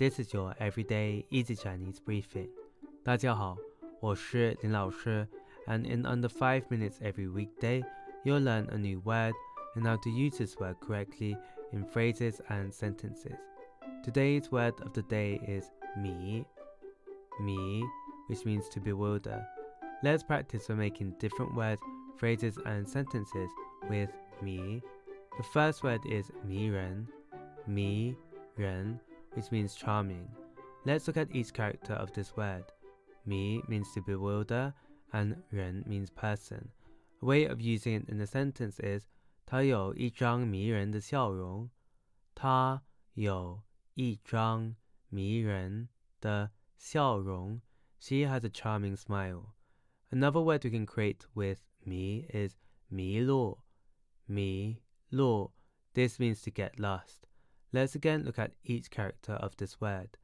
This is your everyday easy Chinese briefing. 大家好，我是林老师，and in under five minutes every weekday, you'll learn a new word and how to use this word correctly in phrases and sentences. Today's word of the day is mi, mi, which means to bewilder. Let's practice for making different words, phrases, and sentences with mi. The first word is mi ren, mi ren which means charming. Let's look at each character of this word. Mi means to bewilder, and ren means person. A way of using it in a sentence is 他有一张迷人的笑容。他有一张迷人的笑容。She has a charming smile. Another word we can create with mi is 迷路。迷路. This means to get lost. Let's again look at each character of this word.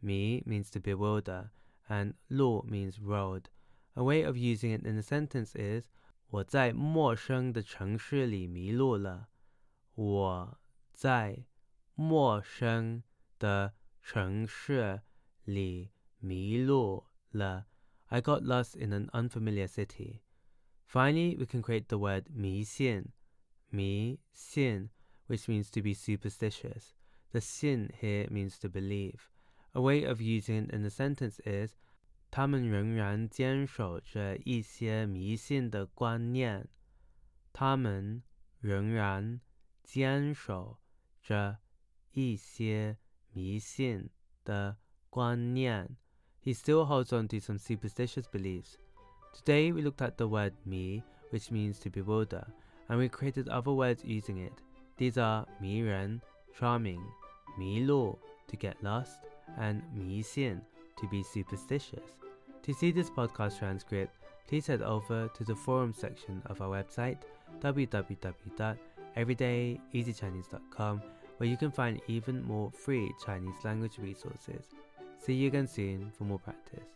Mi means to bewilder, and lu means road. A way of using it in a sentence is 我在陌生的城市里迷路了。我在陌生的城市里迷路了。I got lost in an unfamiliar city. Finally, we can create the word 迷信。迷信 which means to be superstitious. The sin here means to believe. A way of using it in the sentence is 他们仍然坚守着一些迷信的观念。他们仍然坚守着一些迷信的观念。He still holds on to some superstitious beliefs. Today we looked at the word "mi," which means to bewilder, and we created other words using it. These are 迷人 charming, 迷路 to get lost, and 迷信 to be superstitious. To see this podcast transcript, please head over to the forum section of our website www.everydayeasychinese.com where you can find even more free Chinese language resources. See you again soon for more practice.